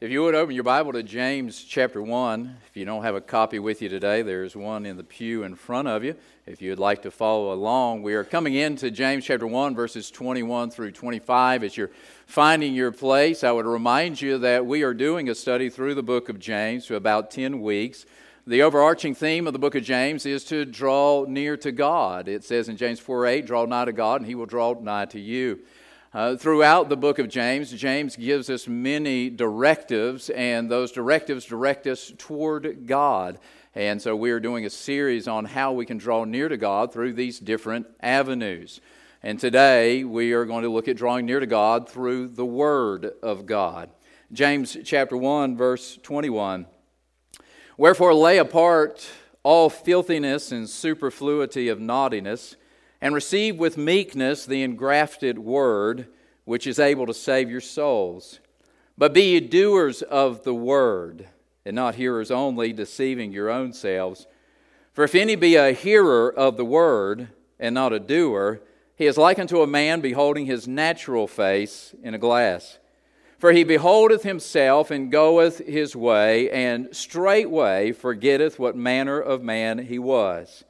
If you would open your Bible to James chapter 1, if you don't have a copy with you today, there's one in the pew in front of you. If you'd like to follow along, we are coming into James chapter 1, verses 21 through 25. As you're finding your place, I would remind you that we are doing a study through the book of James for about 10 weeks. The overarching theme of the book of James is to draw near to God. It says in James 4 8, draw nigh to God, and he will draw nigh to you. Uh, throughout the book of James, James gives us many directives, and those directives direct us toward God. And so we are doing a series on how we can draw near to God through these different avenues. And today we are going to look at drawing near to God through the Word of God. James chapter 1, verse 21. Wherefore lay apart all filthiness and superfluity of naughtiness and receive with meekness the engrafted word, which is able to save your souls. But be ye doers of the word, and not hearers only, deceiving your own selves. For if any be a hearer of the word, and not a doer, he is like unto a man beholding his natural face in a glass. For he beholdeth himself and goeth his way, and straightway forgetteth what manner of man he was.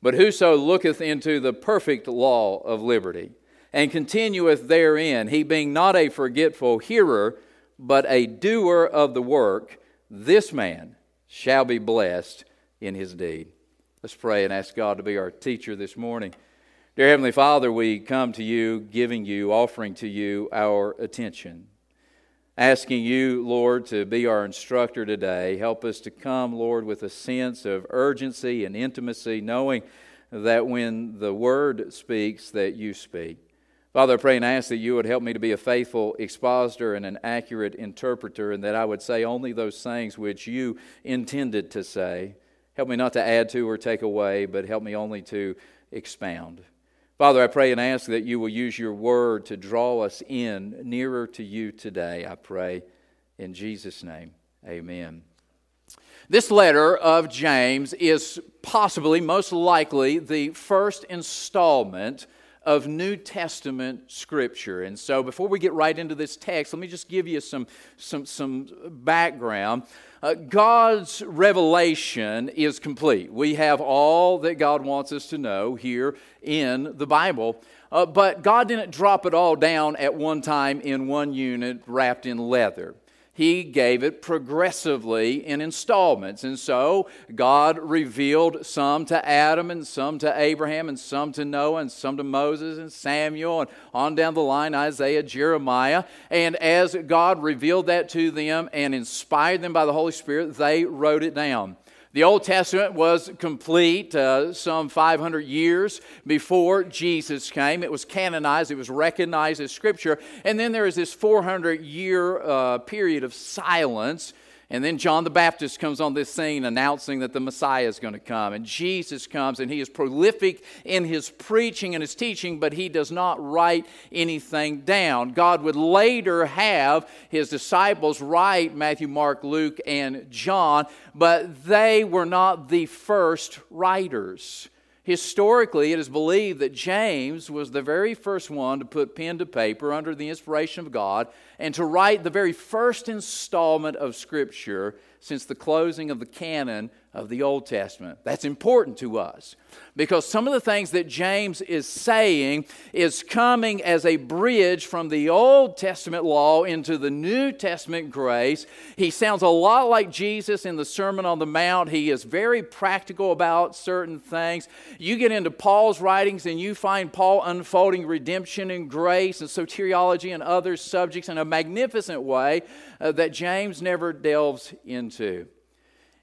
But whoso looketh into the perfect law of liberty, and continueth therein, he being not a forgetful hearer, but a doer of the work, this man shall be blessed in his deed. Let's pray and ask God to be our teacher this morning. Dear Heavenly Father, we come to you, giving you, offering to you our attention asking you, Lord, to be our instructor today. Help us to come, Lord, with a sense of urgency and intimacy, knowing that when the word speaks, that you speak. Father, I pray and ask that you would help me to be a faithful expositor and an accurate interpreter, and that I would say only those things which you intended to say. Help me not to add to or take away, but help me only to expound. Father, I pray and ask that you will use your word to draw us in nearer to you today. I pray in Jesus' name. Amen. This letter of James is possibly, most likely, the first installment of New Testament scripture. And so, before we get right into this text, let me just give you some, some, some background. Uh, God's revelation is complete. We have all that God wants us to know here in the Bible. Uh, but God didn't drop it all down at one time in one unit wrapped in leather he gave it progressively in installments. And so God revealed some to Adam and some to Abraham and some to Noah and some to Moses and Samuel and on down the line, Isaiah, Jeremiah. And as God revealed that to them and inspired them by the Holy Spirit, they wrote it down. The Old Testament was complete uh, some 500 years before Jesus came. It was canonized, it was recognized as Scripture. And then there is this 400 year uh, period of silence and then John the Baptist comes on this scene announcing that the Messiah is going to come. And Jesus comes and he is prolific in his preaching and his teaching, but he does not write anything down. God would later have his disciples write Matthew, Mark, Luke, and John, but they were not the first writers. Historically, it is believed that James was the very first one to put pen to paper under the inspiration of God and to write the very first installment of Scripture since the closing of the canon of the Old Testament. That's important to us because some of the things that James is saying is coming as a bridge from the Old Testament law into the New Testament grace. He sounds a lot like Jesus in the Sermon on the Mount. He is very practical about certain things. You get into Paul's writings and you find Paul unfolding redemption and grace and soteriology and other subjects in a magnificent way uh, that James never delves into.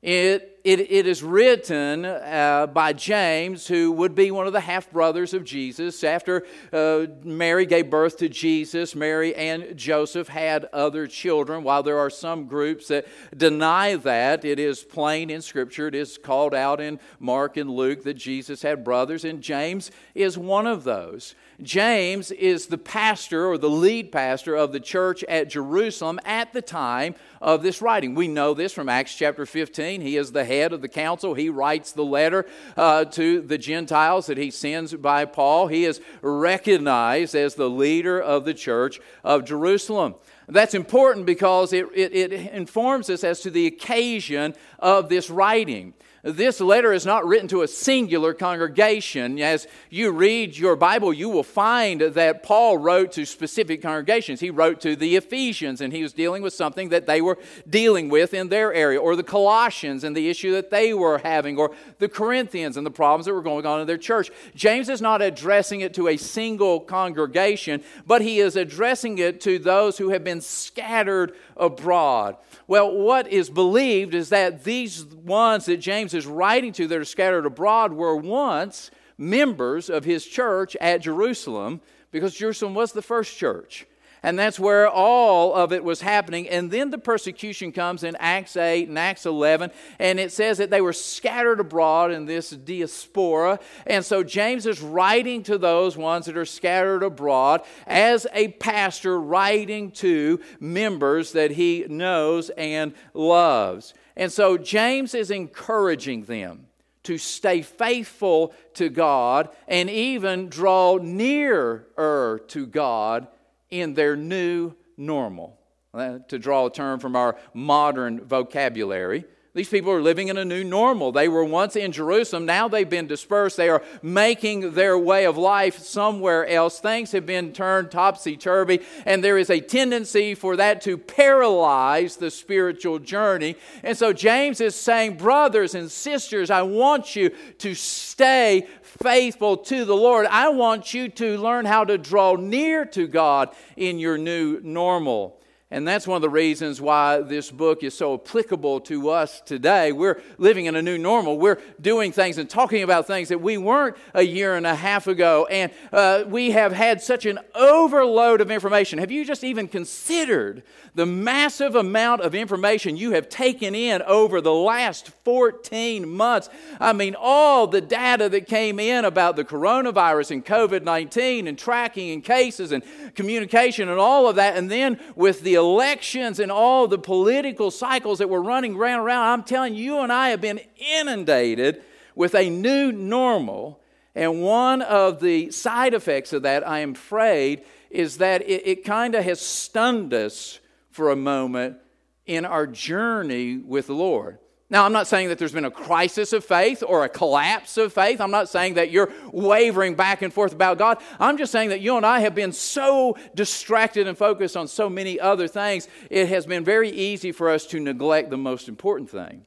It, it, it is written uh, by James, who would be one of the half brothers of Jesus. After uh, Mary gave birth to Jesus, Mary and Joseph had other children. While there are some groups that deny that, it is plain in Scripture, it is called out in Mark and Luke that Jesus had brothers, and James is one of those. James is the pastor or the lead pastor of the church at Jerusalem at the time of this writing. We know this from Acts chapter 15. He is the head of the council. He writes the letter uh, to the Gentiles that he sends by Paul. He is recognized as the leader of the church of Jerusalem. That's important because it, it, it, informs us as to the occasion of this writing. This letter is not written to a singular congregation. As you read your Bible, you will find that Paul wrote to specific congregations. He wrote to the Ephesians, and he was dealing with something that they were dealing with in their area, or the Colossians and the issue that they were having, or the Corinthians and the problems that were going on in their church. James is not addressing it to a single congregation, but he is addressing it to those who have been scattered abroad. Well, what is believed is that these ones that James is writing to that are scattered abroad were once members of his church at Jerusalem because Jerusalem was the first church. And that's where all of it was happening. And then the persecution comes in Acts 8 and Acts 11. And it says that they were scattered abroad in this diaspora. And so James is writing to those ones that are scattered abroad as a pastor writing to members that he knows and loves. And so James is encouraging them to stay faithful to God and even draw nearer to God in their new normal. Uh, to draw a term from our modern vocabulary. These people are living in a new normal. They were once in Jerusalem, now they've been dispersed. They are making their way of life somewhere else. Things have been turned topsy turvy, and there is a tendency for that to paralyze the spiritual journey. And so James is saying, Brothers and sisters, I want you to stay faithful to the Lord. I want you to learn how to draw near to God in your new normal. And that's one of the reasons why this book is so applicable to us today. We're living in a new normal. We're doing things and talking about things that we weren't a year and a half ago. And uh, we have had such an overload of information. Have you just even considered the massive amount of information you have taken in over the last 14 months? I mean, all the data that came in about the coronavirus and COVID 19 and tracking and cases and communication and all of that. And then with the elections and all the political cycles that were running round and around, I'm telling you, you and I have been inundated with a new normal. And one of the side effects of that, I am afraid, is that it, it kind of has stunned us for a moment in our journey with the Lord. Now, I'm not saying that there's been a crisis of faith or a collapse of faith. I'm not saying that you're wavering back and forth about God. I'm just saying that you and I have been so distracted and focused on so many other things, it has been very easy for us to neglect the most important thing,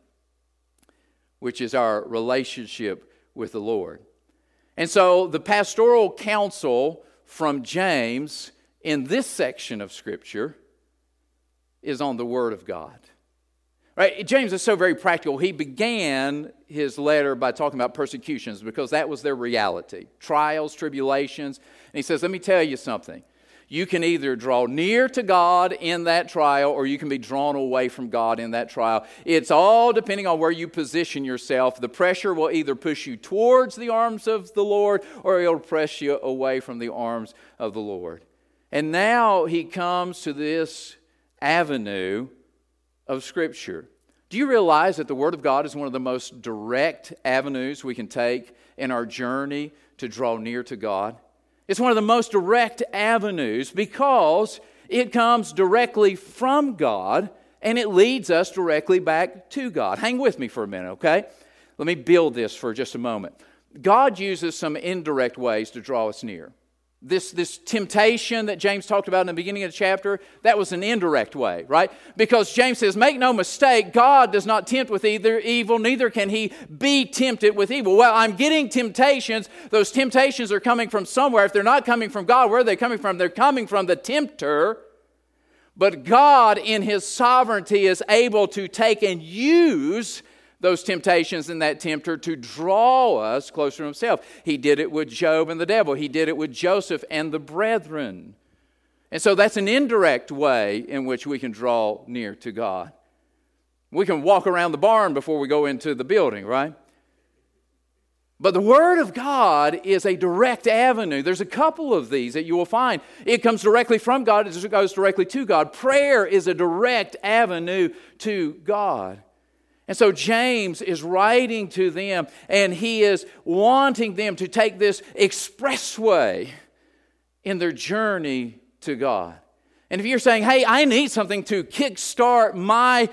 which is our relationship with the Lord. And so, the pastoral counsel from James in this section of Scripture is on the Word of God. Right? James is so very practical. He began his letter by talking about persecutions because that was their reality trials, tribulations. And he says, Let me tell you something. You can either draw near to God in that trial or you can be drawn away from God in that trial. It's all depending on where you position yourself. The pressure will either push you towards the arms of the Lord or it'll press you away from the arms of the Lord. And now he comes to this avenue of Scripture. Do you realize that the Word of God is one of the most direct avenues we can take in our journey to draw near to God? It's one of the most direct avenues because it comes directly from God and it leads us directly back to God. Hang with me for a minute, okay? Let me build this for just a moment. God uses some indirect ways to draw us near. This, this temptation that James talked about in the beginning of the chapter, that was an indirect way, right? Because James says, Make no mistake, God does not tempt with either evil, neither can he be tempted with evil. Well, I'm getting temptations. Those temptations are coming from somewhere. If they're not coming from God, where are they coming from? They're coming from the tempter. But God, in his sovereignty, is able to take and use those temptations and that tempter to draw us closer to himself. He did it with Job and the devil, he did it with Joseph and the brethren. And so that's an indirect way in which we can draw near to God. We can walk around the barn before we go into the building, right? But the Word of God is a direct avenue. There's a couple of these that you will find. It comes directly from God, it goes directly to God. Prayer is a direct avenue to God. And so James is writing to them and he is wanting them to take this expressway in their journey to God. And if you're saying, hey, I need something to kickstart my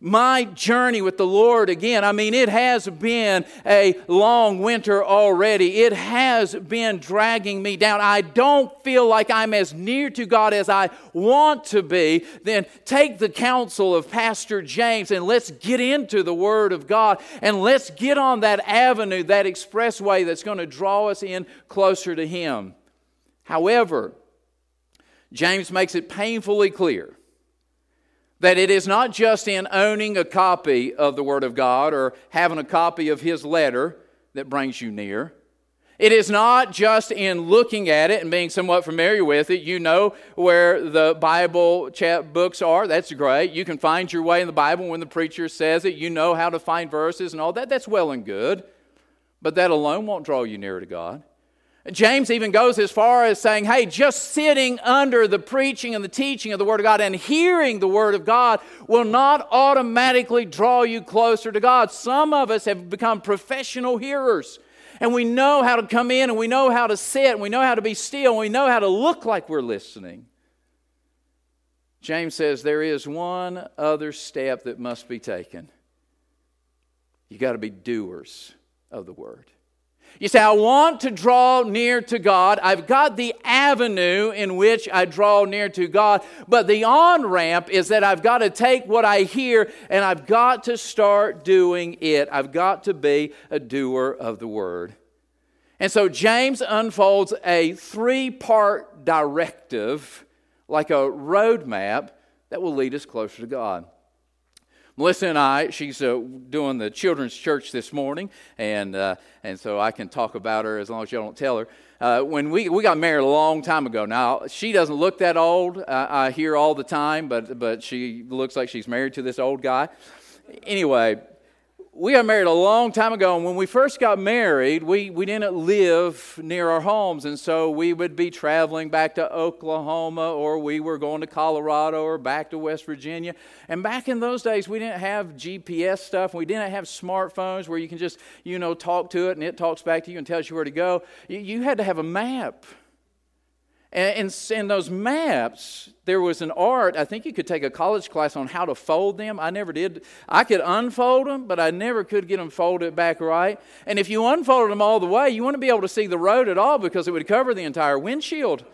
my journey with the Lord again. I mean, it has been a long winter already. It has been dragging me down. I don't feel like I'm as near to God as I want to be. Then take the counsel of Pastor James and let's get into the Word of God and let's get on that avenue, that expressway that's going to draw us in closer to Him. However, James makes it painfully clear that it is not just in owning a copy of the Word of God or having a copy of His letter that brings you near. It is not just in looking at it and being somewhat familiar with it. You know where the Bible chat books are. That's great. You can find your way in the Bible when the preacher says it. You know how to find verses and all that. That's well and good. But that alone won't draw you nearer to God. James even goes as far as saying, hey, just sitting under the preaching and the teaching of the Word of God and hearing the Word of God will not automatically draw you closer to God. Some of us have become professional hearers, and we know how to come in, and we know how to sit, and we know how to be still, and we know how to look like we're listening. James says there is one other step that must be taken. You got to be doers of the Word. You say, I want to draw near to God. I've got the avenue in which I draw near to God, but the on ramp is that I've got to take what I hear and I've got to start doing it. I've got to be a doer of the word. And so James unfolds a three part directive, like a roadmap, that will lead us closer to God. Melissa and I, she's uh, doing the children's church this morning, and, uh, and so I can talk about her as long as you don't tell her. Uh, when we, we got married a long time ago. Now, she doesn't look that old, I hear all the time, but, but she looks like she's married to this old guy. Anyway, we got married a long time ago, and when we first got married, we, we didn't live near our homes, and so we would be traveling back to Oklahoma, or we were going to Colorado, or back to West Virginia. And back in those days, we didn't have GPS stuff, we didn't have smartphones where you can just, you know, talk to it and it talks back to you and tells you where to go. You, you had to have a map. And in those maps, there was an art. I think you could take a college class on how to fold them. I never did. I could unfold them, but I never could get them folded back right. And if you unfolded them all the way, you wouldn't be able to see the road at all because it would cover the entire windshield.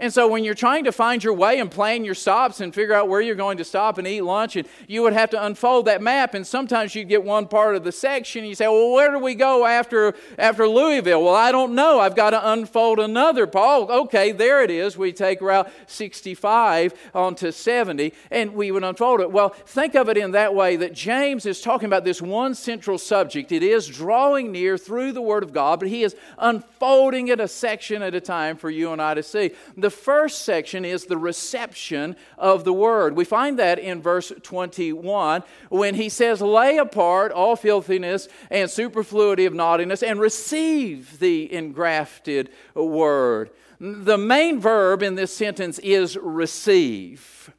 And so when you're trying to find your way and plan your stops and figure out where you're going to stop and eat lunch, and you would have to unfold that map. And sometimes you get one part of the section and you say, Well, where do we go after after Louisville? Well, I don't know. I've got to unfold another part. Oh, okay, there it is. We take Route 65 onto 70 and we would unfold it. Well, think of it in that way that James is talking about this one central subject. It is drawing near through the Word of God, but he is unfolding it a section at a time for you and I to see. The the first section is the reception of the word. We find that in verse 21 when he says, Lay apart all filthiness and superfluity of naughtiness and receive the engrafted word. The main verb in this sentence is receive.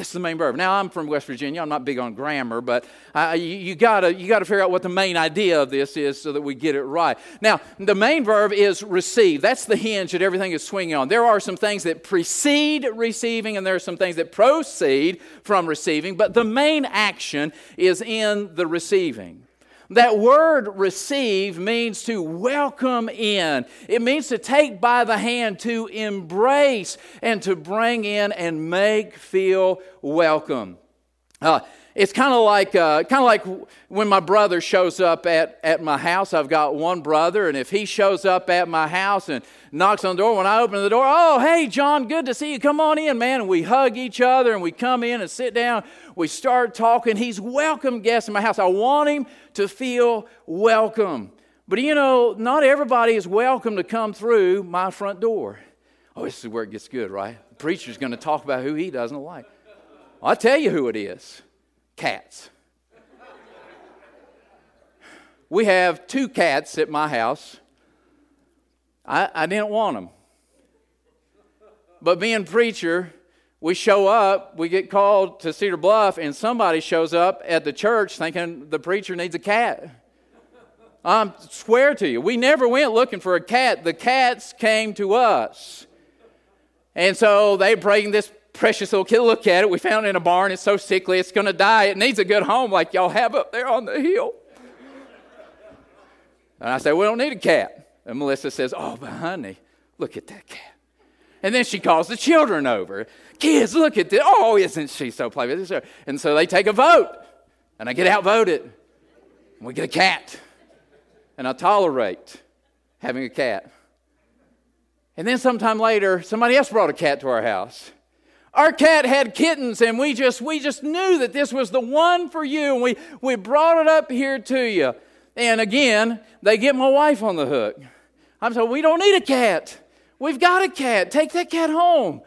That's the main verb. Now, I'm from West Virginia. I'm not big on grammar, but uh, you, you, gotta, you gotta figure out what the main idea of this is so that we get it right. Now, the main verb is receive. That's the hinge that everything is swinging on. There are some things that precede receiving, and there are some things that proceed from receiving, but the main action is in the receiving. That word receive means to welcome in. It means to take by the hand, to embrace, and to bring in and make feel welcome. Uh, it's kind of like uh, kind of like when my brother shows up at, at my house. I've got one brother, and if he shows up at my house and knocks on the door, when I open the door, oh hey John, good to see you. Come on in, man. And we hug each other, and we come in and sit down. We start talking. He's welcome guest in my house. I want him to feel welcome. But you know, not everybody is welcome to come through my front door. Oh, this is where it gets good, right? The preacher's going to talk about who he doesn't like. I'll tell you who it is cats. we have two cats at my house. I, I didn't want them. But being preacher, we show up, we get called to Cedar Bluff, and somebody shows up at the church thinking the preacher needs a cat. I swear to you, we never went looking for a cat. The cats came to us. And so they bring this precious little kid. Look at it. We found it in a barn. It's so sickly. It's going to die. It needs a good home like y'all have up there on the hill. And I say, We don't need a cat. And Melissa says, Oh, but honey, look at that cat. And then she calls the children over. Kids, look at this. Oh, isn't she so playful? And so they take a vote. And I get outvoted. And we get a cat. And I tolerate having a cat. And then sometime later, somebody else brought a cat to our house. Our cat had kittens, and we just we just knew that this was the one for you, and we, we brought it up here to you. And again, they get my wife on the hook. I'm saying, we don't need a cat. We've got a cat. Take that cat home.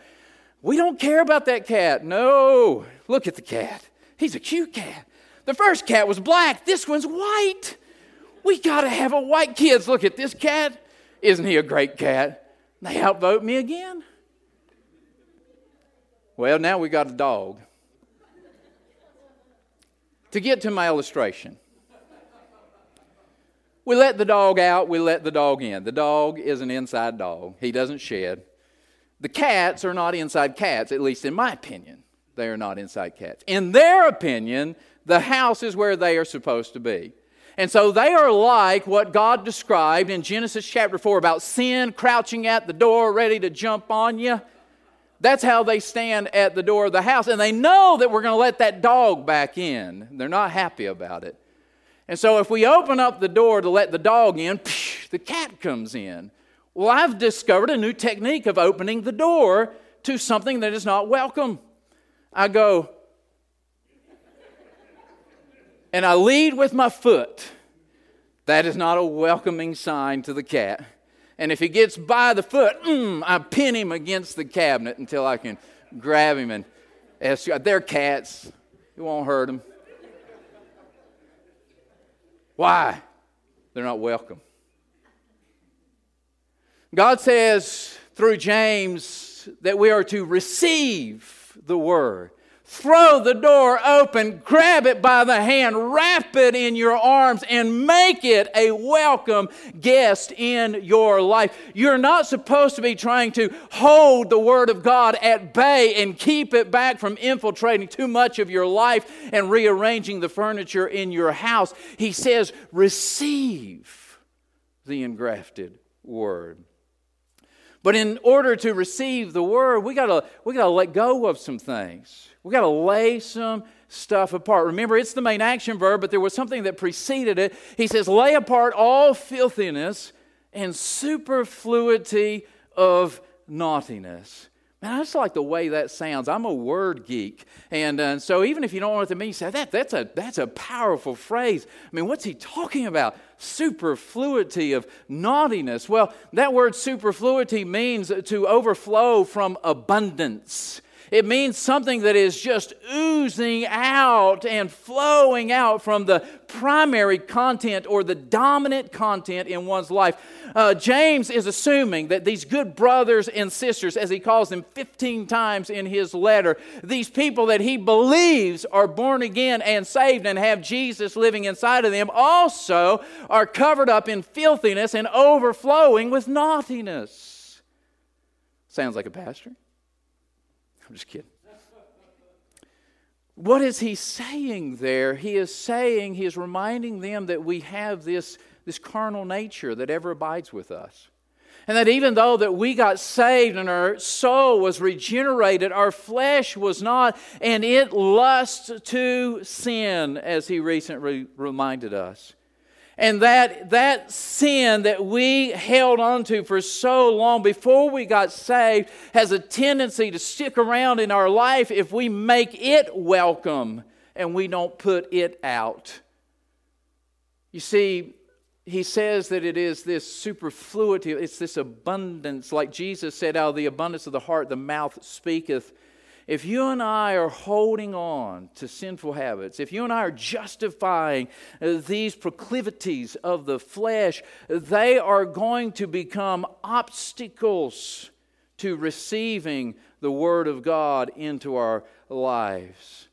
We don't care about that cat. No. Look at the cat. He's a cute cat. The first cat was black. This one's white. We got to have a white kids. Look at this cat. Isn't he a great cat? They outvote me again. Well, now we got a dog. to get to my illustration, we let the dog out, we let the dog in. The dog is an inside dog, he doesn't shed. The cats are not inside cats, at least in my opinion. They are not inside cats. In their opinion, the house is where they are supposed to be. And so they are like what God described in Genesis chapter 4 about sin crouching at the door, ready to jump on you. That's how they stand at the door of the house. And they know that we're going to let that dog back in. They're not happy about it. And so if we open up the door to let the dog in, psh, the cat comes in. Well, I've discovered a new technique of opening the door to something that is not welcome. I go, and I lead with my foot. That is not a welcoming sign to the cat. And if he gets by the foot, mm, I pin him against the cabinet until I can grab him and ask you. They're cats. You won't hurt them. Why? They're not welcome. God says through James that we are to receive the word. Throw the door open, grab it by the hand, wrap it in your arms, and make it a welcome guest in your life. You're not supposed to be trying to hold the Word of God at bay and keep it back from infiltrating too much of your life and rearranging the furniture in your house. He says, receive the engrafted Word. But in order to receive the Word, we gotta, we gotta let go of some things. We got to lay some stuff apart. Remember, it's the main action verb, but there was something that preceded it. He says, lay apart all filthiness and superfluity of naughtiness. Man, I just like the way that sounds. I'm a word geek. And uh, so even if you don't know what it means, say that, that's, a, that's a powerful phrase. I mean, what's he talking about? Superfluity of naughtiness. Well, that word superfluity means to overflow from abundance. It means something that is just oozing out and flowing out from the primary content or the dominant content in one's life. Uh, James is assuming that these good brothers and sisters, as he calls them 15 times in his letter, these people that he believes are born again and saved and have Jesus living inside of them, also are covered up in filthiness and overflowing with naughtiness. Sounds like a pastor. I'm just kidding. What is he saying there? He is saying, he is reminding them that we have this, this carnal nature that ever abides with us. And that even though that we got saved and our soul was regenerated, our flesh was not, and it lusts to sin, as he recently reminded us. And that, that sin that we held onto for so long before we got saved has a tendency to stick around in our life if we make it welcome and we don't put it out. You see, he says that it is this superfluity, it's this abundance. Like Jesus said, out of the abundance of the heart, the mouth speaketh. If you and I are holding on to sinful habits, if you and I are justifying uh, these proclivities of the flesh, they are going to become obstacles to receiving the Word of God into our lives.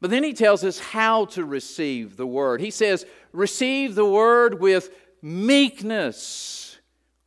But then he tells us how to receive the Word. He says, receive the Word with meekness.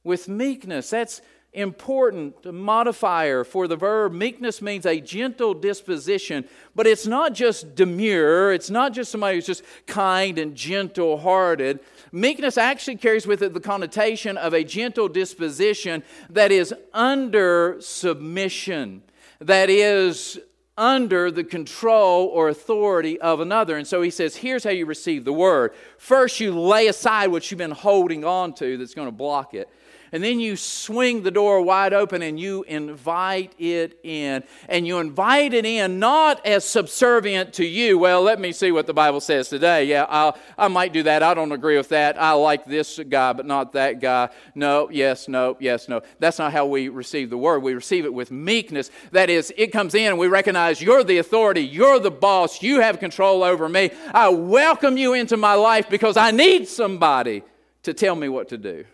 With meekness. That's important modifier for the verb. Meekness means a gentle disposition, but it's not just demure, it's not just somebody who's just kind and gentle hearted. Meekness actually carries with it the connotation of a gentle disposition that is under submission, that is under the control or authority of another. And so he says, here's how you receive the word. First, you lay aside what you've been holding on to that's going to block it and then you swing the door wide open and you invite it in. And you invite it in not as subservient to you. Well, let me see what the Bible says today. Yeah, I'll, I might do that. I don't agree with that. I like this guy, but not that guy. No, yes, no, yes, no. That's not how we receive the word. We receive it with meekness. That is, it comes in and we recognize you're the authority, you're the boss, you have control over me. I welcome you into my life because I need somebody to tell me what to do.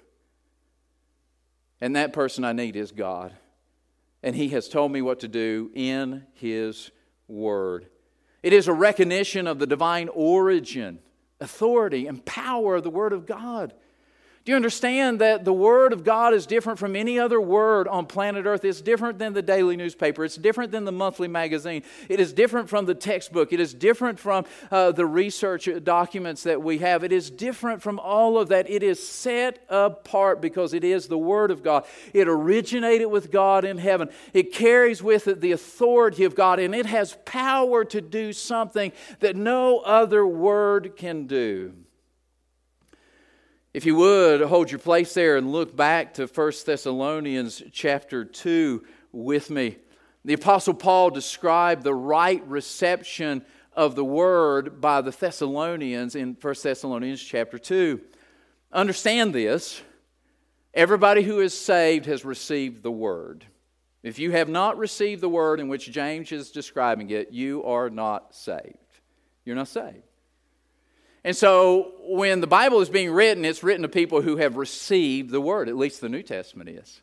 And that person I need is God. And He has told me what to do in His Word. It is a recognition of the divine origin, authority, and power of the Word of God. You understand that the Word of God is different from any other word on planet Earth? It's different than the daily newspaper. It's different than the monthly magazine. It is different from the textbook. It is different from uh, the research documents that we have. It is different from all of that. It is set apart because it is the Word of God. It originated with God in heaven. It carries with it the authority of God, and it has power to do something that no other word can do. If you would, hold your place there and look back to 1 Thessalonians chapter 2 with me. The Apostle Paul described the right reception of the word by the Thessalonians in 1 Thessalonians chapter 2. Understand this everybody who is saved has received the word. If you have not received the word in which James is describing it, you are not saved. You're not saved. And so when the Bible is being written, it's written to people who have received the word, at least the New Testament is.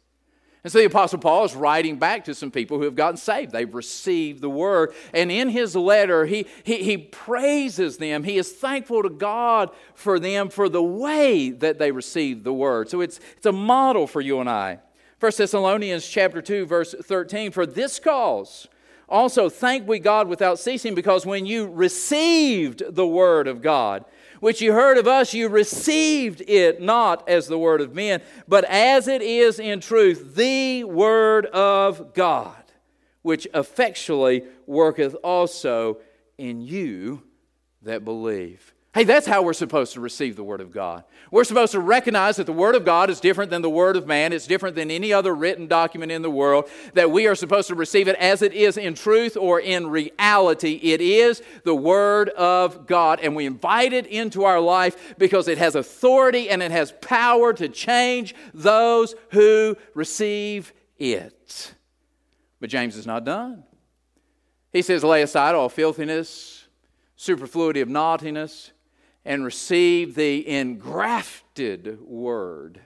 And so the Apostle Paul is writing back to some people who have gotten saved. They've received the word. And in his letter, he, he, he praises them. He is thankful to God for them for the way that they received the word. So it's, it's a model for you and I. 1 Thessalonians chapter 2, verse 13, for this cause also, thank we God without ceasing, because when you received the word of God, which you heard of us, you received it not as the word of men, but as it is in truth, the word of God, which effectually worketh also in you that believe. Hey, that's how we're supposed to receive the Word of God. We're supposed to recognize that the Word of God is different than the Word of man. It's different than any other written document in the world. That we are supposed to receive it as it is in truth or in reality. It is the Word of God. And we invite it into our life because it has authority and it has power to change those who receive it. But James is not done. He says, lay aside all filthiness, superfluity of naughtiness and receive the engrafted word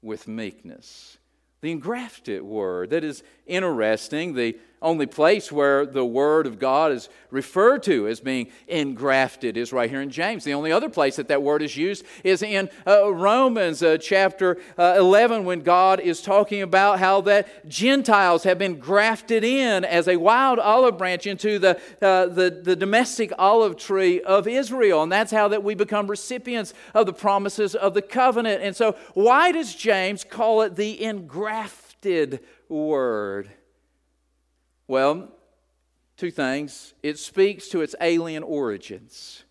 with meekness. The engrafted word. That is interesting. The only place where the Word of God is referred to as being engrafted is right here in James. The only other place that that word is used is in uh, Romans uh, chapter uh, 11 when God is talking about how that Gentiles have been grafted in as a wild olive branch into the, uh, the, the domestic olive tree of Israel. And that's how that we become recipients of the promises of the covenant. And so why does James call it the engrafted word? Well, two things. It speaks to its alien origins.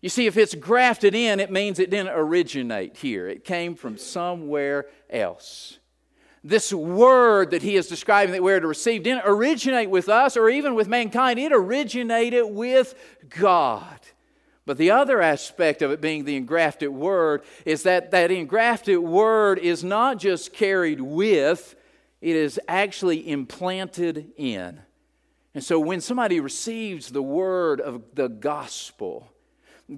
You see, if it's grafted in, it means it didn't originate here, it came from somewhere else. This word that he is describing that we're to receive didn't originate with us or even with mankind, it originated with God. But the other aspect of it being the engrafted word is that that engrafted word is not just carried with, it is actually implanted in. And so when somebody receives the word of the gospel,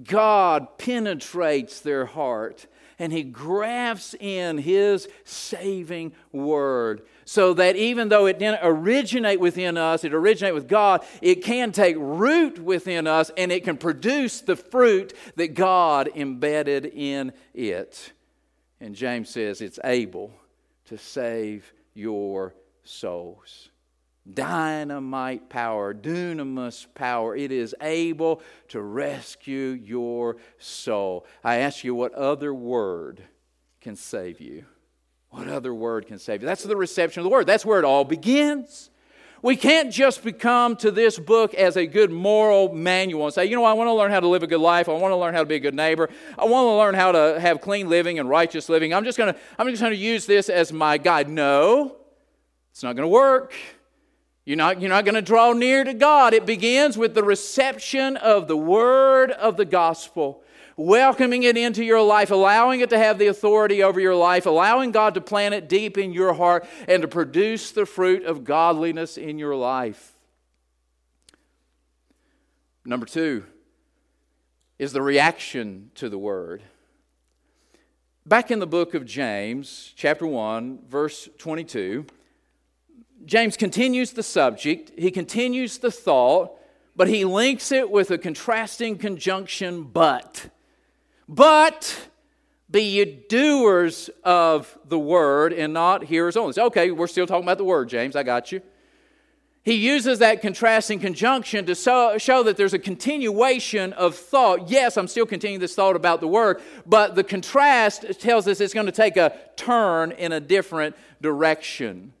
God penetrates their heart and He grafts in His saving word so that even though it didn't originate within us, it originated with God, it can take root within us and it can produce the fruit that God embedded in it. And James says it's able to save your souls. Dynamite power, dunamis power. It is able to rescue your soul. I ask you, what other word can save you? What other word can save you? That's the reception of the word. That's where it all begins. We can't just become to this book as a good moral manual and say, you know, I want to learn how to live a good life. I want to learn how to be a good neighbor. I want to learn how to have clean living and righteous living. I'm just going to, I'm just going to use this as my guide. No, it's not going to work. You're not, you're not going to draw near to God. It begins with the reception of the word of the gospel welcoming it into your life, allowing it to have the authority over your life, allowing God to plant it deep in your heart and to produce the fruit of godliness in your life. Number two is the reaction to the word. Back in the book of James, chapter 1, verse 22, James continues the subject, he continues the thought, but he links it with a contrasting conjunction, but. But be ye doers of the word and not hearers only. So, okay, we're still talking about the word, James. I got you. He uses that contrasting conjunction to so, show that there's a continuation of thought. Yes, I'm still continuing this thought about the word, but the contrast tells us it's going to take a turn in a different direction.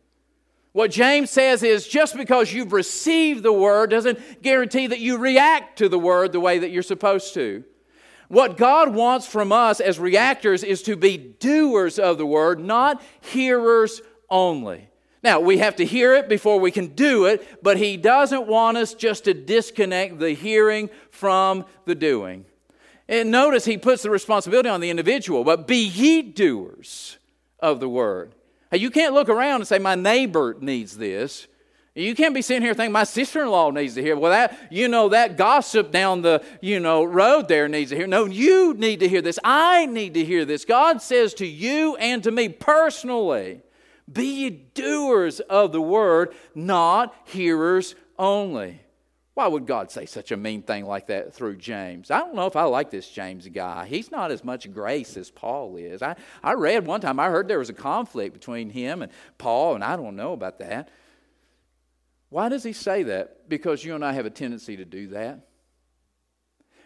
What James says is just because you've received the word doesn't guarantee that you react to the word the way that you're supposed to. What God wants from us as reactors is to be doers of the word, not hearers only. Now, we have to hear it before we can do it, but He doesn't want us just to disconnect the hearing from the doing. And notice He puts the responsibility on the individual, but be ye doers of the word. Hey, you can't look around and say, My neighbor needs this. You can't be sitting here thinking my sister-in-law needs to hear. Well, that you know that gossip down the you know road there needs to hear. No, you need to hear this. I need to hear this. God says to you and to me personally, be ye doers of the word, not hearers only. Why would God say such a mean thing like that through James? I don't know if I like this James guy. He's not as much grace as Paul is. I, I read one time, I heard there was a conflict between him and Paul, and I don't know about that. Why does he say that? Because you and I have a tendency to do that.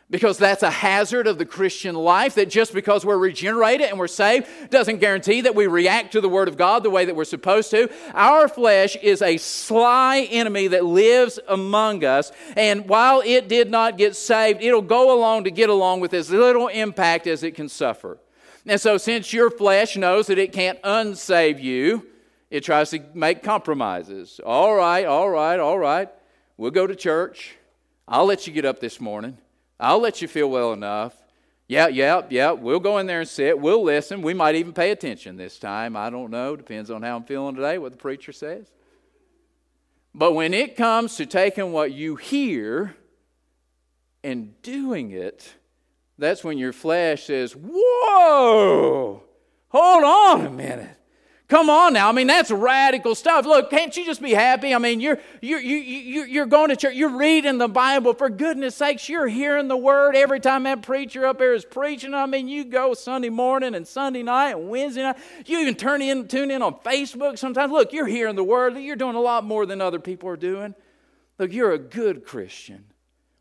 Because that's a hazard of the Christian life that just because we're regenerated and we're saved doesn't guarantee that we react to the Word of God the way that we're supposed to. Our flesh is a sly enemy that lives among us, and while it did not get saved, it'll go along to get along with as little impact as it can suffer. And so, since your flesh knows that it can't unsave you, it tries to make compromises. All right, all right, all right. We'll go to church. I'll let you get up this morning. I'll let you feel well enough. Yeah, yeah, yeah. We'll go in there and sit. We'll listen. We might even pay attention this time. I don't know. Depends on how I'm feeling today, what the preacher says. But when it comes to taking what you hear and doing it, that's when your flesh says, Whoa, hold on a minute. Come on now. I mean, that's radical stuff. Look, can't you just be happy? I mean, you're, you're, you, you, you're going to church, you're reading the Bible. For goodness sakes, you're hearing the word every time that preacher up there is preaching. I mean, you go Sunday morning and Sunday night and Wednesday night. You even turn in, tune in on Facebook sometimes. Look, you're hearing the word. You're doing a lot more than other people are doing. Look, you're a good Christian.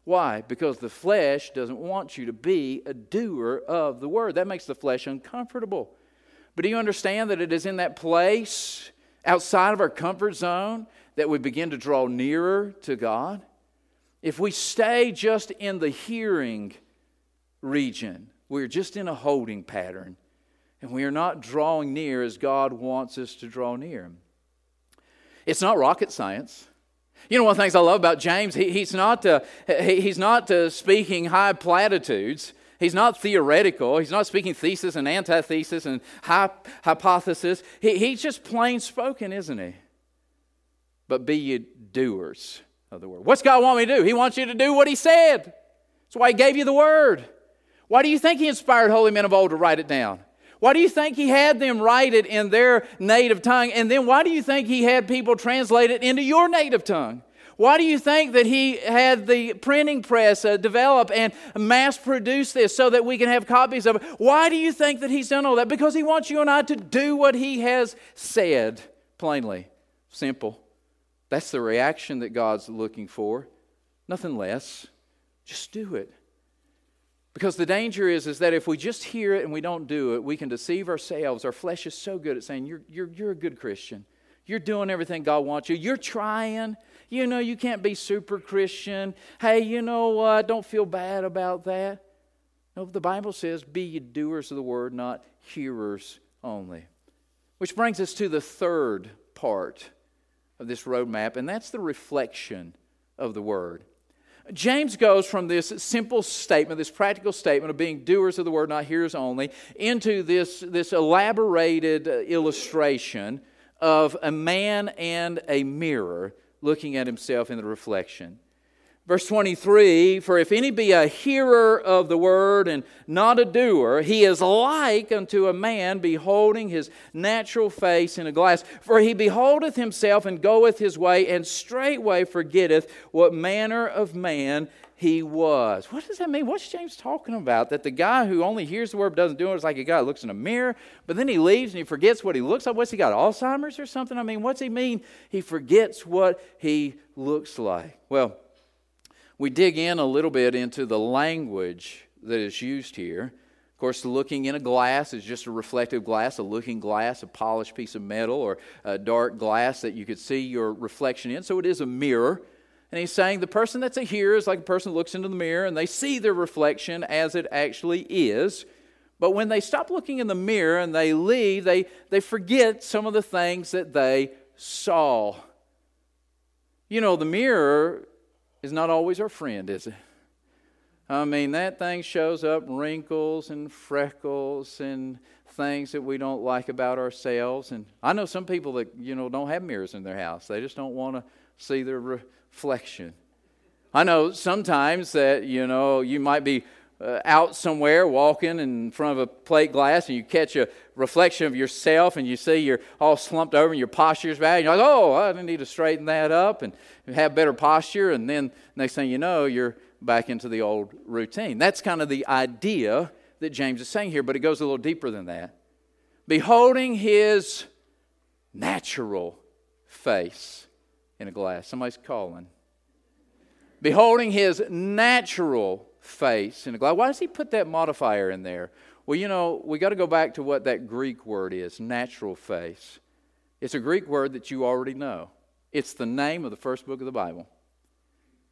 Why? Because the flesh doesn't want you to be a doer of the word. That makes the flesh uncomfortable. But do you understand that it is in that place outside of our comfort zone that we begin to draw nearer to God? If we stay just in the hearing region, we're just in a holding pattern and we are not drawing near as God wants us to draw near. It's not rocket science. You know, one of the things I love about James, he, he's not, uh, he, he's not uh, speaking high platitudes. He's not theoretical. He's not speaking thesis and antithesis and hypothesis. He, he's just plain spoken, isn't he? But be you doers of the word. What's God want me to do? He wants you to do what he said. That's why he gave you the word. Why do you think he inspired holy men of old to write it down? Why do you think he had them write it in their native tongue? And then why do you think he had people translate it into your native tongue? Why do you think that he had the printing press uh, develop and mass produce this so that we can have copies of it? Why do you think that he's done all that? Because he wants you and I to do what he has said plainly. Simple. That's the reaction that God's looking for. Nothing less. Just do it. Because the danger is, is that if we just hear it and we don't do it, we can deceive ourselves. Our flesh is so good at saying, You're, you're, you're a good Christian. You're doing everything God wants you. You're trying. You know, you can't be super Christian. Hey, you know what? Don't feel bad about that. No, the Bible says, Be ye doers of the word, not hearers only. Which brings us to the third part of this roadmap, and that's the reflection of the word. James goes from this simple statement, this practical statement of being doers of the word, not hearers only, into this, this elaborated uh, illustration of a man and a mirror looking at himself in the reflection. Verse 23 For if any be a hearer of the word and not a doer, he is like unto a man beholding his natural face in a glass. For he beholdeth himself and goeth his way, and straightway forgetteth what manner of man he was. What does that mean? What's James talking about? That the guy who only hears the word but doesn't do it is like a guy looks in a mirror, but then he leaves and he forgets what he looks like. What's he got? Alzheimer's or something? I mean, what's he mean? He forgets what he looks like. Well, we dig in a little bit into the language that is used here. Of course, looking in a glass is just a reflective glass, a looking glass, a polished piece of metal, or a dark glass that you could see your reflection in. So it is a mirror. And he's saying the person that's a hearer is like a person who looks into the mirror and they see their reflection as it actually is. But when they stop looking in the mirror and they leave, they, they forget some of the things that they saw. You know, the mirror is not always our friend, is it? I mean, that thing shows up wrinkles and freckles and things that we don't like about ourselves. And I know some people that, you know, don't have mirrors in their house. They just don't want to see their reflection. I know sometimes that, you know, you might be uh, out somewhere walking in front of a plate glass and you catch a reflection of yourself and you see you're all slumped over and your posture's bad. And you're like, oh, I need to straighten that up and have better posture. And then next thing you know, you're back into the old routine. That's kind of the idea that James is saying here, but it goes a little deeper than that. Beholding his natural face in a glass. Somebody's calling. Beholding his natural face in a glass. Why does he put that modifier in there? Well, you know, we got to go back to what that Greek word is natural face. It's a Greek word that you already know. It's the name of the first book of the Bible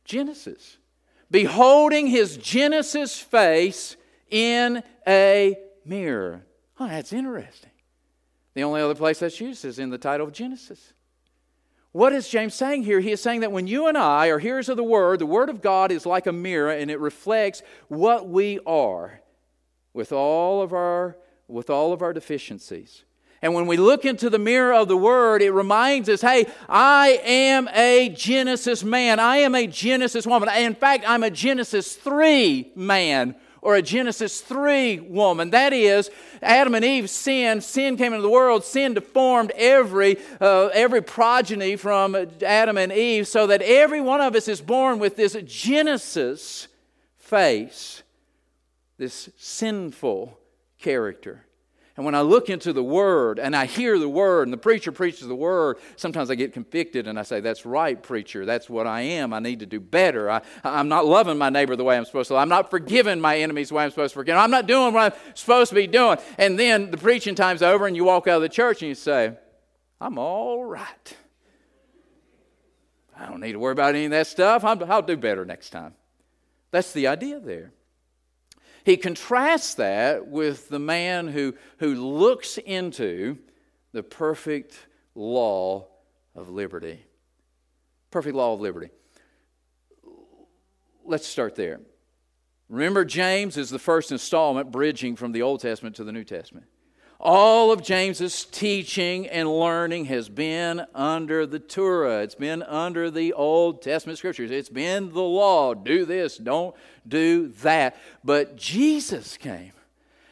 Genesis. Beholding his Genesis face in a mirror. Oh, that's interesting. The only other place that's used is in the title of Genesis. What is James saying here? He is saying that when you and I are hearers of the Word, the Word of God is like a mirror and it reflects what we are with all of our, with all of our deficiencies. And when we look into the mirror of the Word, it reminds us hey, I am a Genesis man. I am a Genesis woman. In fact, I'm a Genesis 3 man or a Genesis 3 woman. That is, Adam and Eve sinned. Sin came into the world. Sin deformed every, uh, every progeny from Adam and Eve so that every one of us is born with this Genesis face, this sinful character. And when I look into the Word and I hear the Word and the preacher preaches the Word, sometimes I get convicted and I say, That's right, preacher. That's what I am. I need to do better. I, I'm not loving my neighbor the way I'm supposed to. I'm not forgiving my enemies the way I'm supposed to forgive. I'm not doing what I'm supposed to be doing. And then the preaching time's over and you walk out of the church and you say, I'm all right. I don't need to worry about any of that stuff. i I'll do better next time. That's the idea there. He contrasts that with the man who, who looks into the perfect law of liberty. Perfect law of liberty. Let's start there. Remember, James is the first installment bridging from the Old Testament to the New Testament. All of James's teaching and learning has been under the Torah. It's been under the Old Testament scriptures. It's been the law. Do this, don't do that. But Jesus came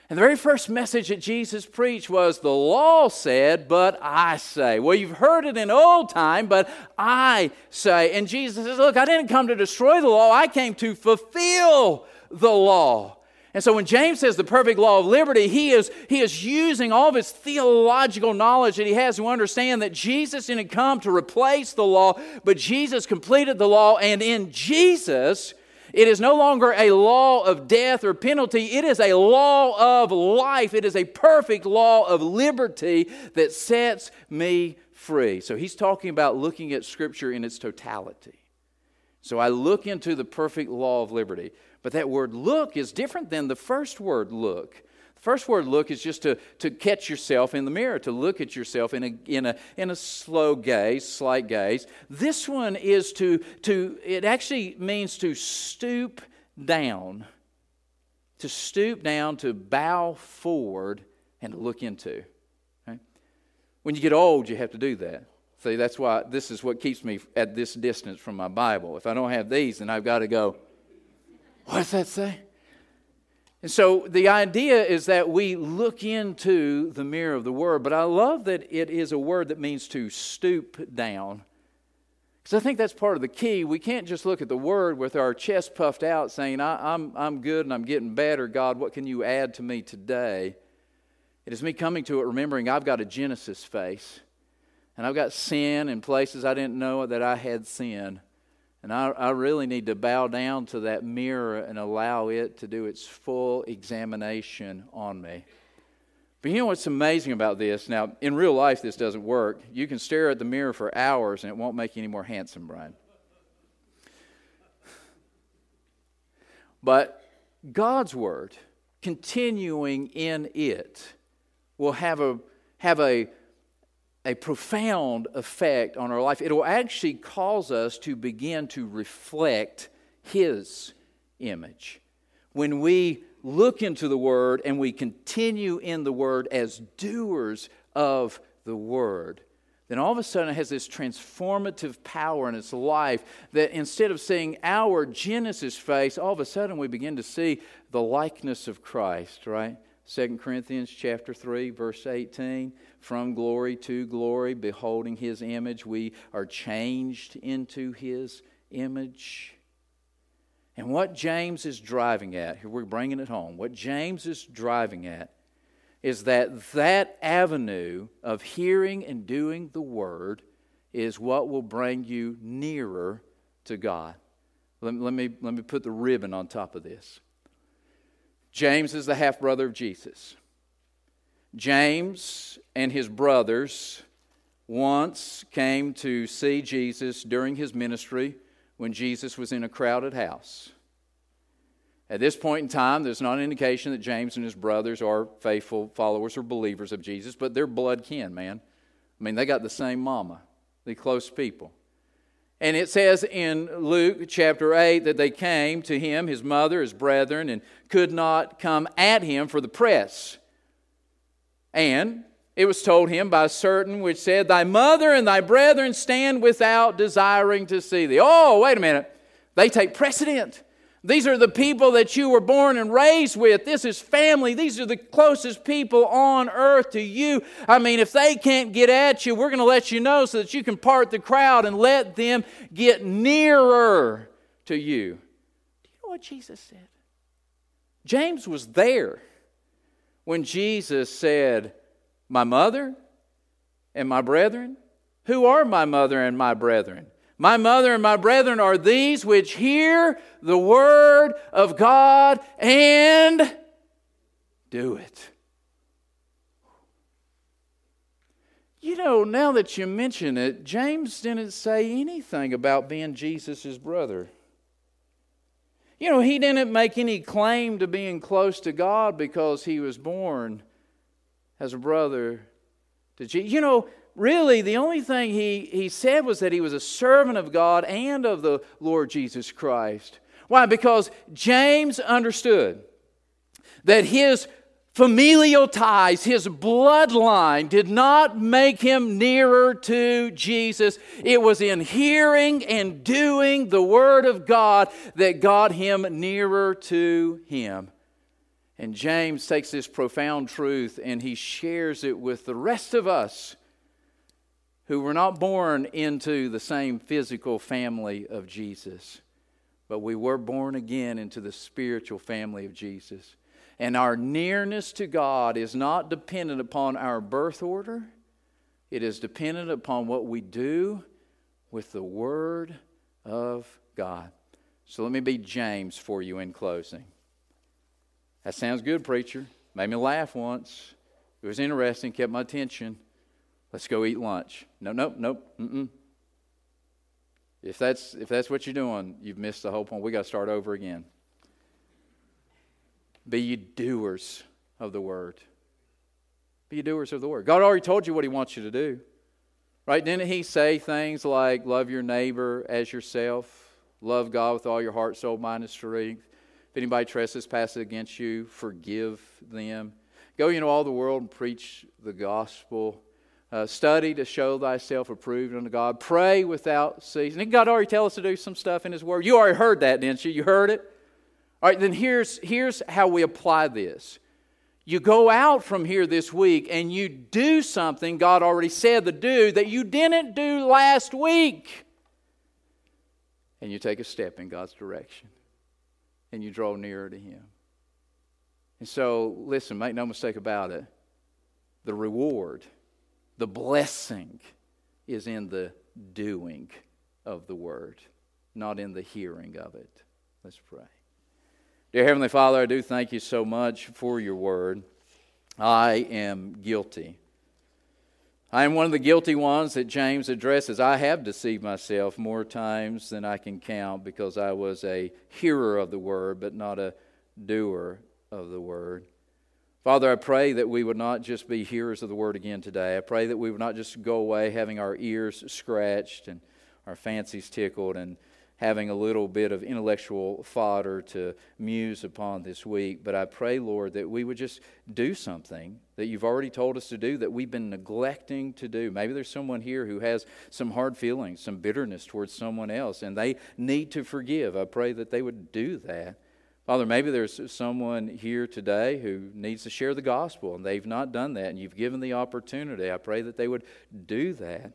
And the very first message that Jesus preached was the law said, but I say. Well, you've heard it in old time, but I say. And Jesus says, Look, I didn't come to destroy the law, I came to fulfill the law. And so when James says the perfect law of liberty, he is, he is using all of his theological knowledge that he has to understand that Jesus didn't come to replace the law, but Jesus completed the law. And in Jesus, it is no longer a law of death or penalty. It is a law of life. It is a perfect law of liberty that sets me free. So he's talking about looking at Scripture in its totality. So I look into the perfect law of liberty. But that word look is different than the first word look. The First word look is just to, to catch yourself in the mirror, to look at yourself in a, in a, in a slow gaze, slight gaze. This one is to, to, it actually means to stoop down, to stoop down, to bow forward, and to look into. When you get old, you have to do that. See, that's why this is what keeps me at this distance from my Bible. If I don't have these, then I've got to go, what does that say? And so the idea is that we look into the mirror of the Word, but I love that it is a word that means to stoop down. Because I think that's part of the key. We can't just look at the Word with our chest puffed out saying, I, I'm, I'm good and I'm getting better. God, what can you add to me today? It is me coming to it remembering I've got a Genesis face, and I've got sin in places I didn't know that I had sin. And I, I really need to bow down to that mirror and allow it to do its full examination on me. But you know what's amazing about this? Now, in real life, this doesn't work. You can stare at the mirror for hours and it won't make you any more handsome, Brian. But God's Word, continuing in it, will have a, have a a profound effect on our life. It will actually cause us to begin to reflect His image. When we look into the Word and we continue in the Word as doers of the Word, then all of a sudden it has this transformative power in its life that instead of seeing our Genesis face, all of a sudden we begin to see the likeness of Christ, right? 2 Corinthians chapter 3 verse 18 from glory to glory beholding his image we are changed into his image. And what James is driving at here we're bringing it home what James is driving at is that that avenue of hearing and doing the word is what will bring you nearer to God. Let, let me, let me put the ribbon on top of this. James is the half brother of Jesus. James and his brothers once came to see Jesus during his ministry when Jesus was in a crowded house. At this point in time, there's not an indication that James and his brothers are faithful followers or believers of Jesus, but they're blood kin, man. I mean, they got the same mama, they close people. And it says in Luke chapter 8 that they came to him, his mother, his brethren, and could not come at him for the press. And it was told him by certain which said, Thy mother and thy brethren stand without desiring to see thee. Oh, wait a minute. They take precedent. These are the people that you were born and raised with. This is family. These are the closest people on earth to you. I mean, if they can't get at you, we're going to let you know so that you can part the crowd and let them get nearer to you. Do you know what Jesus said? James was there when Jesus said, My mother and my brethren? Who are my mother and my brethren? My mother and my brethren are these which hear the word of God and do it. You know, now that you mention it, James didn't say anything about being Jesus' brother. You know, he didn't make any claim to being close to God because he was born as a brother to Jesus. You know, really the only thing he, he said was that he was a servant of God and of the Lord Jesus Christ. Why? Because James understood that his familial ties, his bloodline, did not make him nearer to Jesus. It was in hearing and doing the Word of God that got him nearer to him. And James takes this profound truth and he shares it with the rest of us who were not born into the same physical family of Jesus, but we were born again into the spiritual family of Jesus. And our nearness to God is not dependent upon our birth order, it is dependent upon what we do with the Word of God. So let me be James for you in closing. That sounds good, preacher. Made me laugh once. It was interesting, kept my attention. Let's go eat lunch. No, nope, nope. Mm-mm. If that's if that's what you're doing, you've missed the whole point. We got to start over again. Be ye doers of the word. Be ye doers of the word. God already told you what He wants you to do. Right? Didn't He say things like love your neighbor as yourself, love God with all your heart, soul, mind, and strength, if anybody trespasses against you, forgive them. Go into all the world and preach the gospel. Uh, study to show thyself approved unto God. Pray without ceasing. Did God already tell us to do some stuff in His Word? You already heard that, didn't you? You heard it? All right, then here's, here's how we apply this. You go out from here this week and you do something God already said to do that you didn't do last week. And you take a step in God's direction and you draw nearer to Him. And so, listen, make no mistake about it. The reward, the blessing is in the doing of the word, not in the hearing of it. Let's pray. Dear Heavenly Father, I do thank you so much for your word. I am guilty. I am one of the guilty ones that James addresses. I have deceived myself more times than I can count because I was a hearer of the word, but not a doer of the word. Father, I pray that we would not just be hearers of the word again today. I pray that we would not just go away having our ears scratched and our fancies tickled and having a little bit of intellectual fodder to muse upon this week. But I pray, Lord, that we would just do something that you've already told us to do that we've been neglecting to do. Maybe there's someone here who has some hard feelings, some bitterness towards someone else, and they need to forgive. I pray that they would do that. Father, maybe there's someone here today who needs to share the gospel and they've not done that, and you've given the opportunity. I pray that they would do that.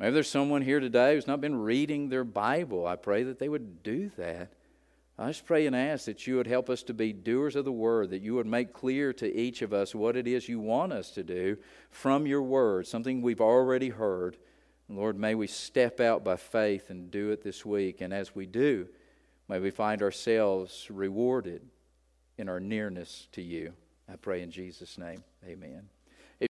Maybe there's someone here today who's not been reading their Bible. I pray that they would do that. I just pray and ask that you would help us to be doers of the word, that you would make clear to each of us what it is you want us to do from your word, something we've already heard. Lord, may we step out by faith and do it this week. And as we do, may we find ourselves rewarded in our nearness to you. I pray in Jesus' name. Amen.